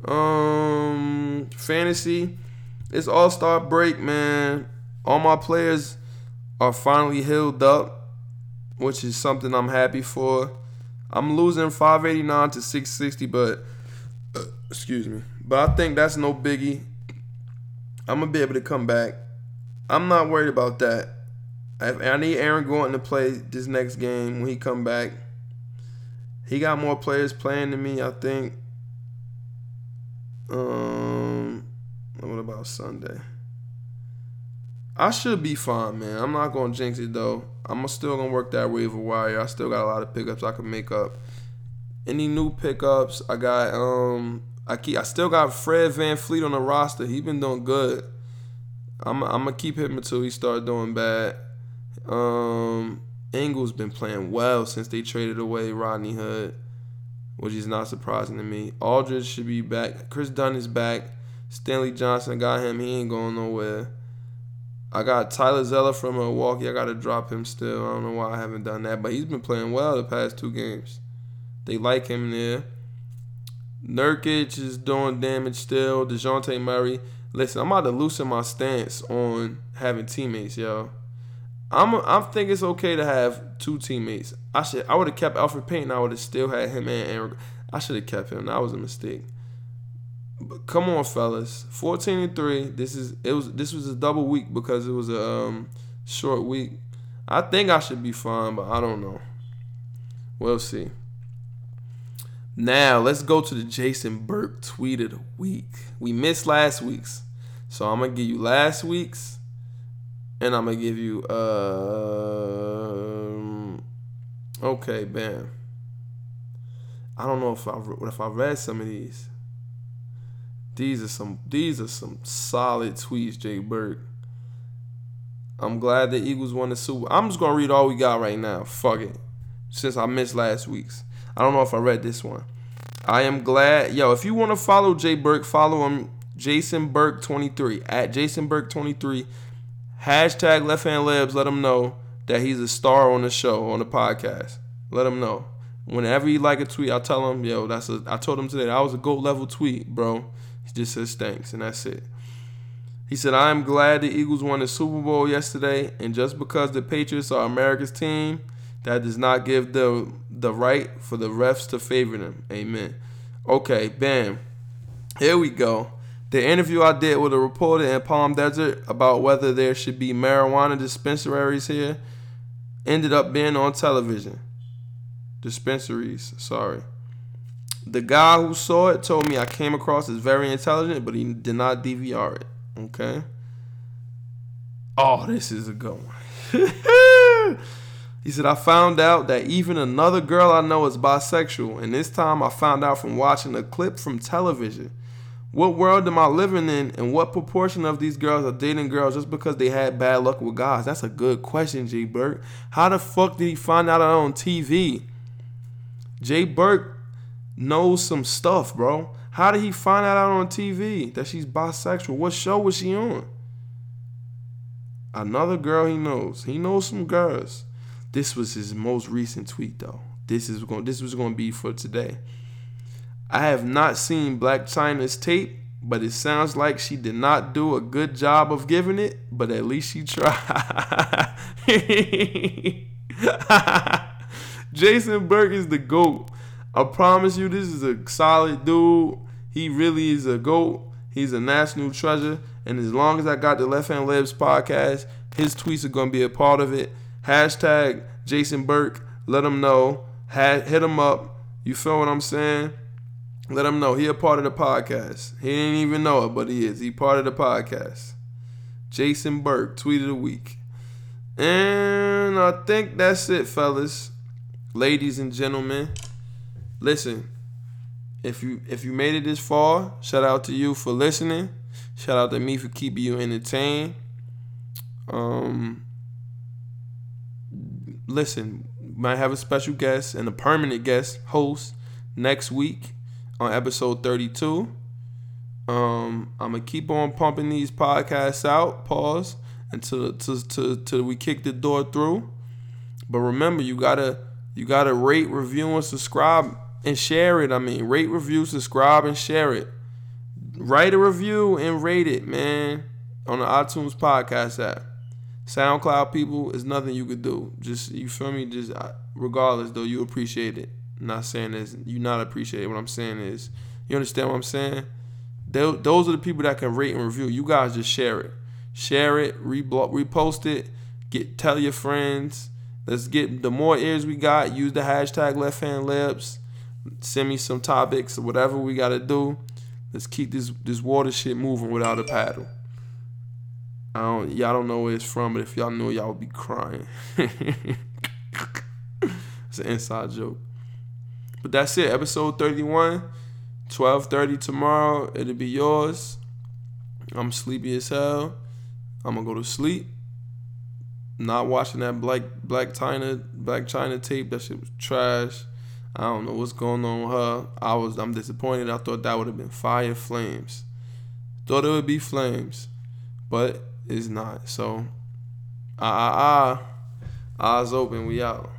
Um fantasy. It's all star break, man. All my players are finally healed up, which is something I'm happy for. I'm losing 589 to 660, but excuse me. But I think that's no biggie. I'm gonna be able to come back. I'm not worried about that. I need Aaron Gordon to play this next game when he come back. He got more players playing than me, I think. Um, what about Sunday? I should be fine, man. I'm not gonna jinx it though. I'm still gonna work that waiver wire. I still got a lot of pickups I can make up. Any new pickups? I got um I keep I still got Fred VanVleet on the roster. He been doing good. I'm I'm gonna keep him until he start doing bad. Um Ingles been playing well since they traded away Rodney Hood, which is not surprising to me. Aldridge should be back. Kris Dunn is back. Stanley Johnson got him. He ain't going nowhere. I got Tyler Zeller from Milwaukee. I got to drop him still. I don't know why I haven't done that, but he's been playing well the past two games. They like him there. Nurkic is doing damage still. Dejounte Murray. Listen, I'm about to loosen my stance on having teammates, yo. I'm I think it's okay to have two teammates. I should I would have kept Elfrid Payton. I would have still had him in and Aaron. I should have kept him. That was a mistake. But come on, fellas. 14 and 3. This is it was this was a double week because it was a um, short week. I think I should be fine, but I don't know. We'll see. Now let's go to the Jason Burke tweet of the week. We missed last week's, so I'm gonna give you last week's, and I'm gonna give you um. Okay, bam. I don't know if I if I read some of these. These are some these are some solid tweets, Jay Burke. I'm glad the Eagles won the Super. I'm just gonna read all we got right now. Fuck it. Since I missed last week's. I don't know if I read this one. I am glad. Yo, if you want to follow Jay Burke, follow him, Jason Burke 23 at Jason Burke 23. Hashtag Left Hand Layups. Let him know that he's a star on the show on the podcast. Let him know. Whenever he like a tweet, I tell him, yo, that's a. I told him today that was a goat level tweet, bro. He just says thanks, and that's it. He said, I am glad the Eagles won the Super Bowl yesterday, and just because the Patriots are America's team, that does not give the the right for the refs to favor them. Amen. Okay, bam. Here we go. The interview I did with a reporter in Palm Desert about whether there should be marijuana dispensaries here ended up being on television. Dispensaries, sorry. The guy who saw it told me I came across as very intelligent, but he did not DVR it. Okay. Oh, this is a good one. he said, I found out that even another girl I know is bisexual, and this time I found out from watching a clip from television. What world am I living in, and what proportion of these girls are dating girls just because they had bad luck with guys? That's a good question, Jay Burke. How the fuck did he find out on TV? Jay Burke knows some stuff, bro. How did he find out on TV that she's bisexual? What show was she on? Another girl he knows. He knows some girls. This was his most recent tweet though. This is going this was going to be for today. I have not seen Blac Chyna's tape, but it sounds like she did not do a good job of giving it, but at least she tried. Jason Burke is the GOAT. I promise you, this is a solid dude. He really is a GOAT. He's a national treasure. And as long as I got the Left Hand Layups podcast, his tweets are going to be a part of it. Hashtag Jason Burke. Let him know. hit him up. You feel what I'm saying? Let him know. He a part of the podcast. He didn't even know it, but he is. He part of the podcast. Jason Burke, tweet of the week. And I think that's it, fellas. Ladies and gentlemen. Listen, if you if you made it this far, shout out to you for listening. Shout out to me for keeping you entertained. Um, listen, might have a special guest and a permanent guest host next week on episode 32. Um, I'm gonna keep on pumping these podcasts out. Pause until till, till, we kick the door through. But remember, you gotta you gotta rate, review, and subscribe and share it. I mean, rate, review, subscribe, and share it. Write a review and rate it, man, on the iTunes podcast app. SoundCloud people it's nothing you could do. Just you feel me? Just regardless though, you appreciate it. I'm not saying this, you not appreciate it. What I'm saying is, you understand what I'm saying? Those are the people that can rate and review. You guys just share it, share it, repost it, get tell your friends. Let's get the more ears we got. Use the hashtag Left Hand Layups send me some topics or whatever we gotta do. Let's keep this this water shit moving without a paddle. I don't y'all don't know where it's from, but if y'all knew y'all would be crying. it's an inside joke. But that's it. Episode 31. 12:30 tomorrow. It'll be yours. I'm sleepy as hell. I'm gonna go to sleep. Not watching that black Blac Chyna Blac Chyna tape. That shit was trash. I don't know what's going on with her. I was I'm disappointed. I thought that would have been fire flames. Thought it would be flames, but it's not. So, ah ah ah, eyes open. We out.